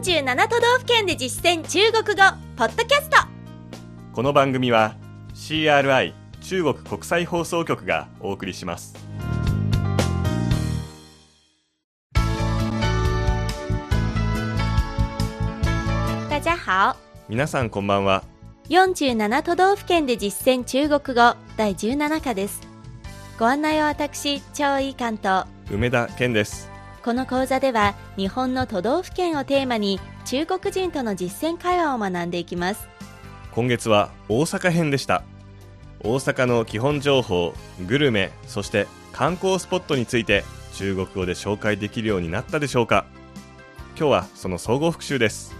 47都道府県で実践中国語ポッドキャスト。この番組は CRI 中国国際放送局がお送りします。大家好。皆さんこんばんは。47都道府県で実践中国語。第17課です。ご案内は私超いい関東梅田健ですこの講座では日本の都道府県をテーマに中国人との実践会話を学んでいきます。今月は大阪編でした。大阪の基本情報グルメそして観光スポットについて中国語で紹介できるようになったでしょうか。今日はその総合復習です。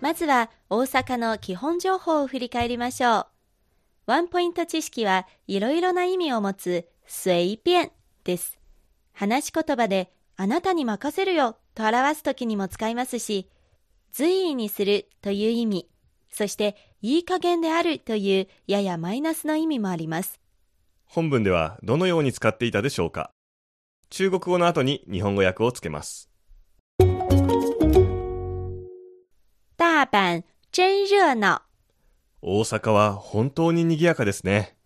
まずは大阪の基本情報を振り返りましょう。ワンポイント知識はいろいろな意味を持つ随便です。話し言葉であなたに任せるよと表すときにも使いますし随意にするという意味そしていい加減であるというややマイナスの意味もあります。本文ではどのように使っていたでしょうか？中国語の後に日本語訳をつけます。大阪真热闹大阪は本当に賑やかですね。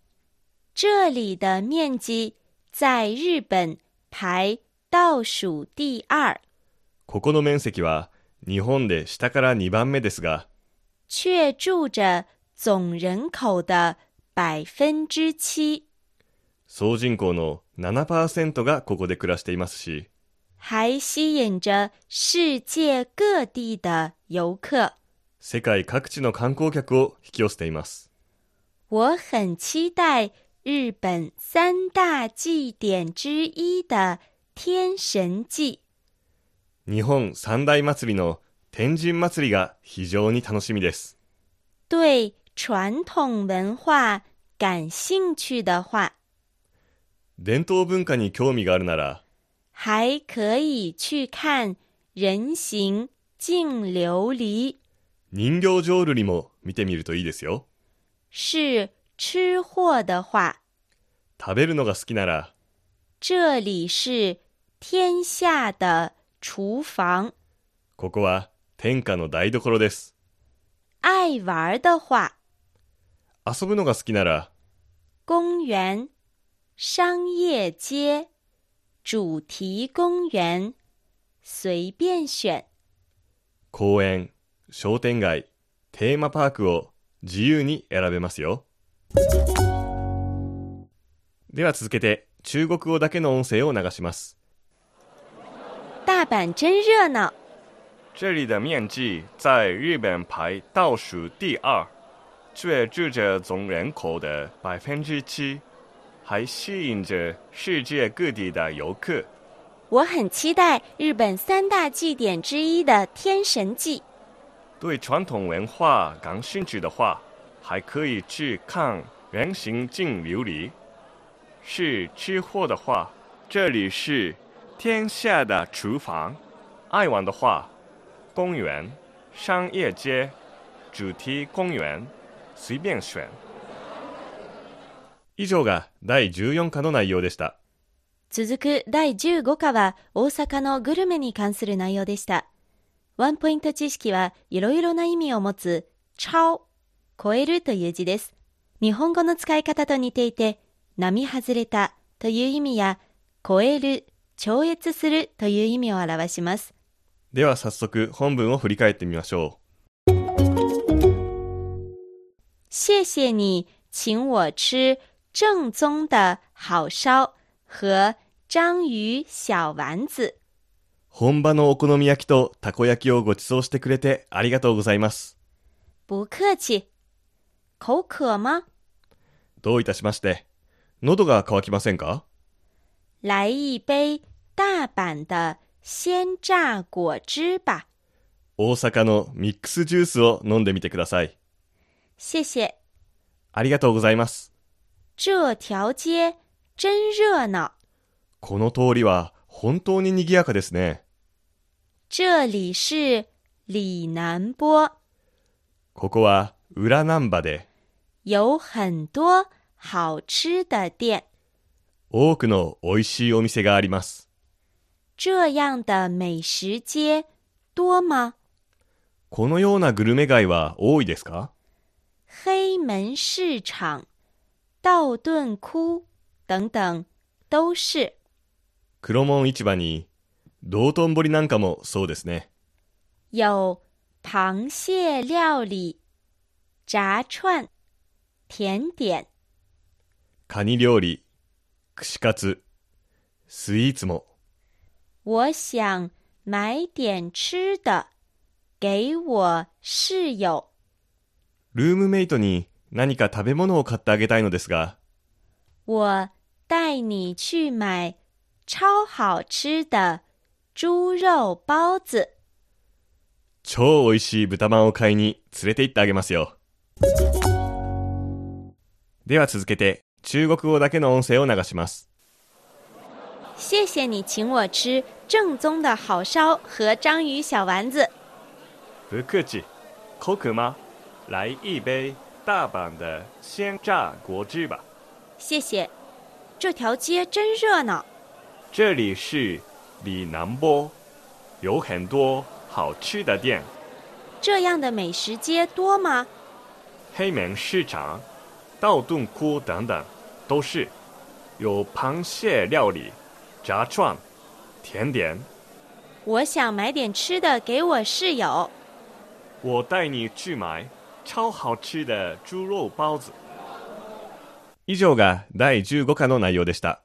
这里的面积在日本排倒数第二。ここの面積は日本で下から2番目ですが却住着总人口的百分之七，総人口の7%がここで暮らしていますし还吸引着世界各地的游客。世界各地の観光客を引き寄せています。我很期待日本三大祭典之一的天神祭。日本三大祭りの天神祭りが非常に楽しみです对传统文化感兴趣的话，伝統文化に興味があるなら还可以去看人形净琉璃。人形浄瑠璃も見てみるといいですよ是吃货的话，食べるのが好きなら。这里是天下的厨房。ここは天下の台所です。爱玩的话，遊ぶのが好きなら。公园、商业街、主题公园，随便选。公園商店街テーマパークを自由に選べますよでは続けて中国語だけの音声を流します大阪真热闹，这里的面积在日本排倒数第二，却住着总人口的百分之七，还吸引着世界各地的游客。我很期待日本三大祭典之一的天神祭。对传统文化感兴趣的话，还可以去看人形净琉璃。是吃货的话，这里是天下的厨房。爱玩的话，公园、商业街、主题公園、随便選。以上が第14課の内容でした。続く第15課は大阪のグルメに関する内容でした。ワンポイント知識はいろいろな意味を持つ超、超えるという字です。日本語の使い方と似ていて、並外れたという意味や、超える、超越するという意味を表します。では早速本文を振り返ってみましょ谢谢你请我吃正宗的好烧和章鱼小丸子。う。本場のお好み焼きとたこ焼きをご馳走してくれてありがとうございます。不客气。口渴吗？どういたしまして。喉が渇きませんか？来一杯大阪的鲜榨果汁吧。大阪のミックスジュースを飲んでみてください。谢谢。ありがとうございます。这条街真热闹。この通りは本当に賑やかですね。这里是里南波，ここは裏難波で有很多好吃的店。多くの美味しいお店があります。这样的美食街多吗？このようなグルメ街は多いですか？黑门市场、道顿窟等等都是。黒門市場に道頓堀なんかもそうですね。有螃蟹料理、炸串、甜点。カニ料理、串カツ、スイーツも。我想买点吃的给我室友。ルームメイトに何か食べ物を買ってあげたいのですが、我带你去买超好吃的猪肉包子。超美味しい豚まんを買いに連れて行ってあげますよ。では続けて、中国語だけの音声を流します。谢谢你请我吃正宗的好烧和章鱼小丸子。不客气，口渴吗？来一杯大阪的鲜榨果汁吧。谢谢。这条街真热闹。这里是里南波，有很多好吃的店。这样的美食街多吗？黑门市场、道顿窟等等都是，有螃蟹料理、炸串、甜点。我想买点吃的给我室友。我带你去买超好吃的猪肉包子。以上が第15課の内容でした。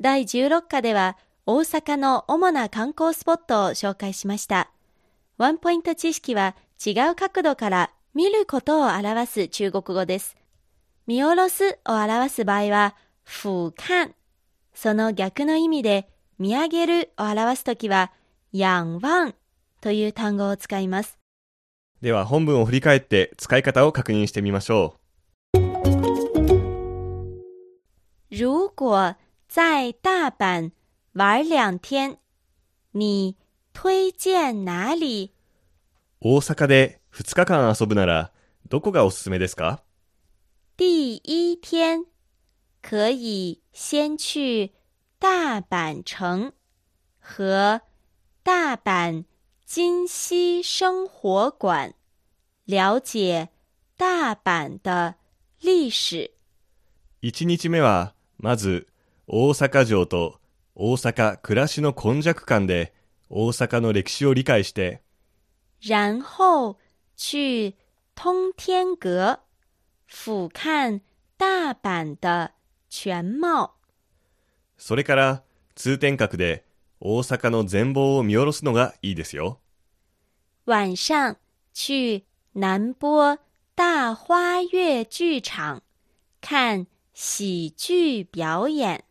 第16課では大阪の主な観光スポットを紹介しました。ワンポイント知識は違う角度から見ることを表す中国語です。見下ろすを表す場合は、俯瞰。その逆の意味で、見上げるを表すときは、仰望という単語を使います。では本文を振り返って使い方を確認してみましょ如果在大阪玩两天，你推荐哪里？う。大阪で2日間遊ぶならどこがおすすめですか？第一天可以先去大阪城和大阪今溪生活馆，了解大阪的历史。1日目はまず大阪城と大阪暮らしの根弱館で大阪の歴史を理解して然后去通天阁俯瞰大阪的全貌。それから通天閣で大阪の全貌を見下ろすのがいいですよ。晚上去南波大花月剧场看喜剧表演。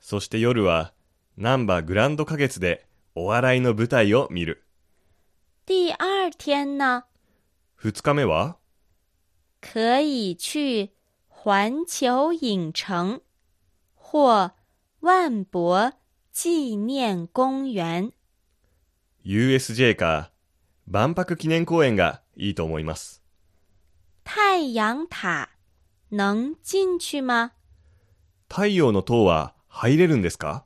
そして夜は難波グランド花月でお笑いの舞台を見る。第二天呢，2日目は？可以去环球影城或万博纪念公园。USJ か万博記念公園がいいと思います。太阳塔能进去吗？太陽の塔は入れるんですか？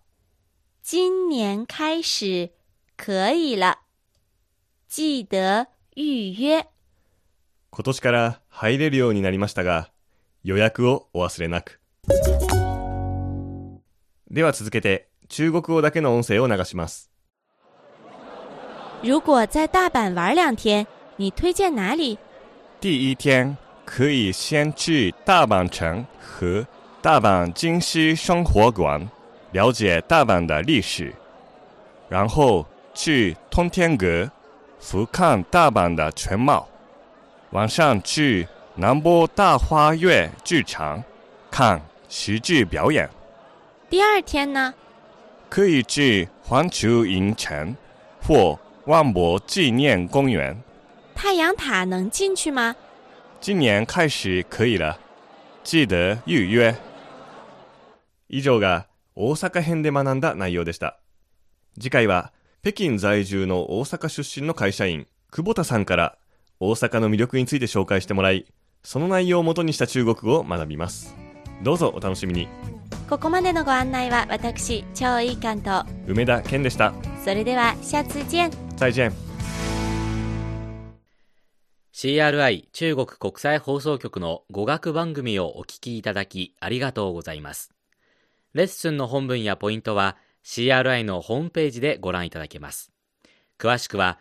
今年开始可以了，记得预约。今年から入れるようになりましたが、予約をお忘れなく。では続けて中国語だけの音声を流します。如果在大阪玩两天，你推荐哪里？第一天可以先去大阪城和大阪今溪生活馆了解大阪的历史，然后去通天阁俯瞰大阪的全貌，晚上去南波大花月剧场看喜剧表演，第二天呢？可以去环球影城或万博纪念公园。太阳塔能进去吗？今年開始可以了。記得預約。以上が大阪編で学んだ内容でした。次回は北京在住の大阪出身の会社員、久保田さんから大阪の魅力について紹介してもらい、その内容を元にした中国語を学びます。どうぞお楽しみに。ここまでのご案内は私、超いい関と、梅田健でした。それでは、下次见。再见。CRI 中国国際放送局の語学番組をお聞きいただきありがとうございます。レッスンの本文やポイントは CRI のホームページでご覧いただけます。詳しくは